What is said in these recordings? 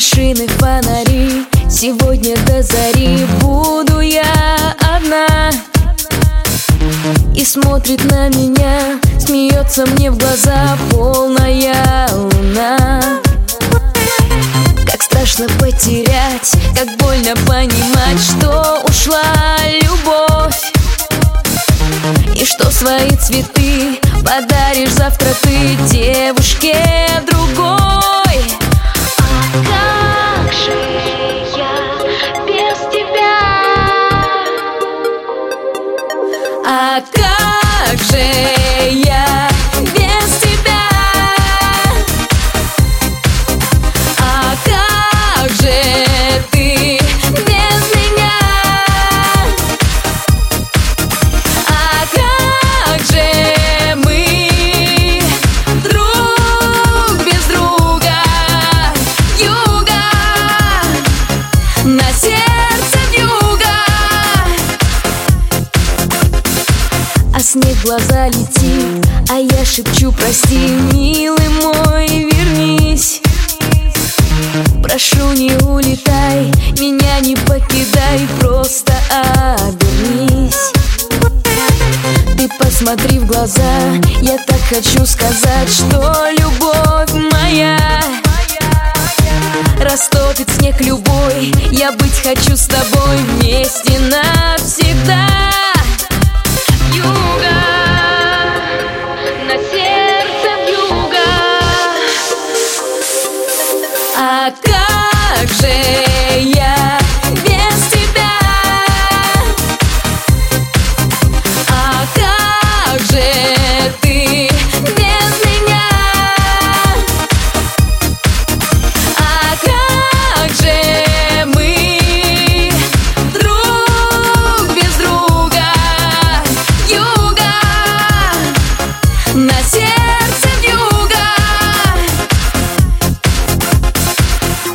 Машины, фонари. Сегодня до зари Буду я одна. И смотрит на меня Смеется мне в глаза Полная луна. Как страшно потерять Как больно понимать Что ушла любовь. И что свои цветы Подаришь завтра ты девушке снег глаза летит, а я шепчу прости, милый мой, вернись Прошу, не улетай, меня не покидай, просто обернись. Ты посмотри в глаза, я так хочу сказать, что любовь моя. Растопит снег любой, я быть хочу с тобой вместе навсегда как же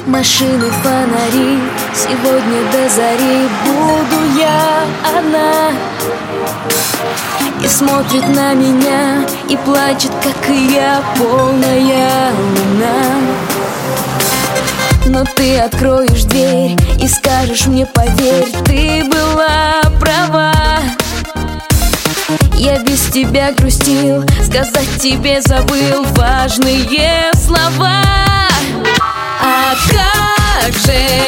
Машины, фонари Сегодня до зари Буду я одна. И смотрит на меня И плачет, как и я Полная луна. Но ты откроешь дверь и скажешь мне, поверь, ты была права Я без тебя грустил, сказать тебе забыл важные слова А как же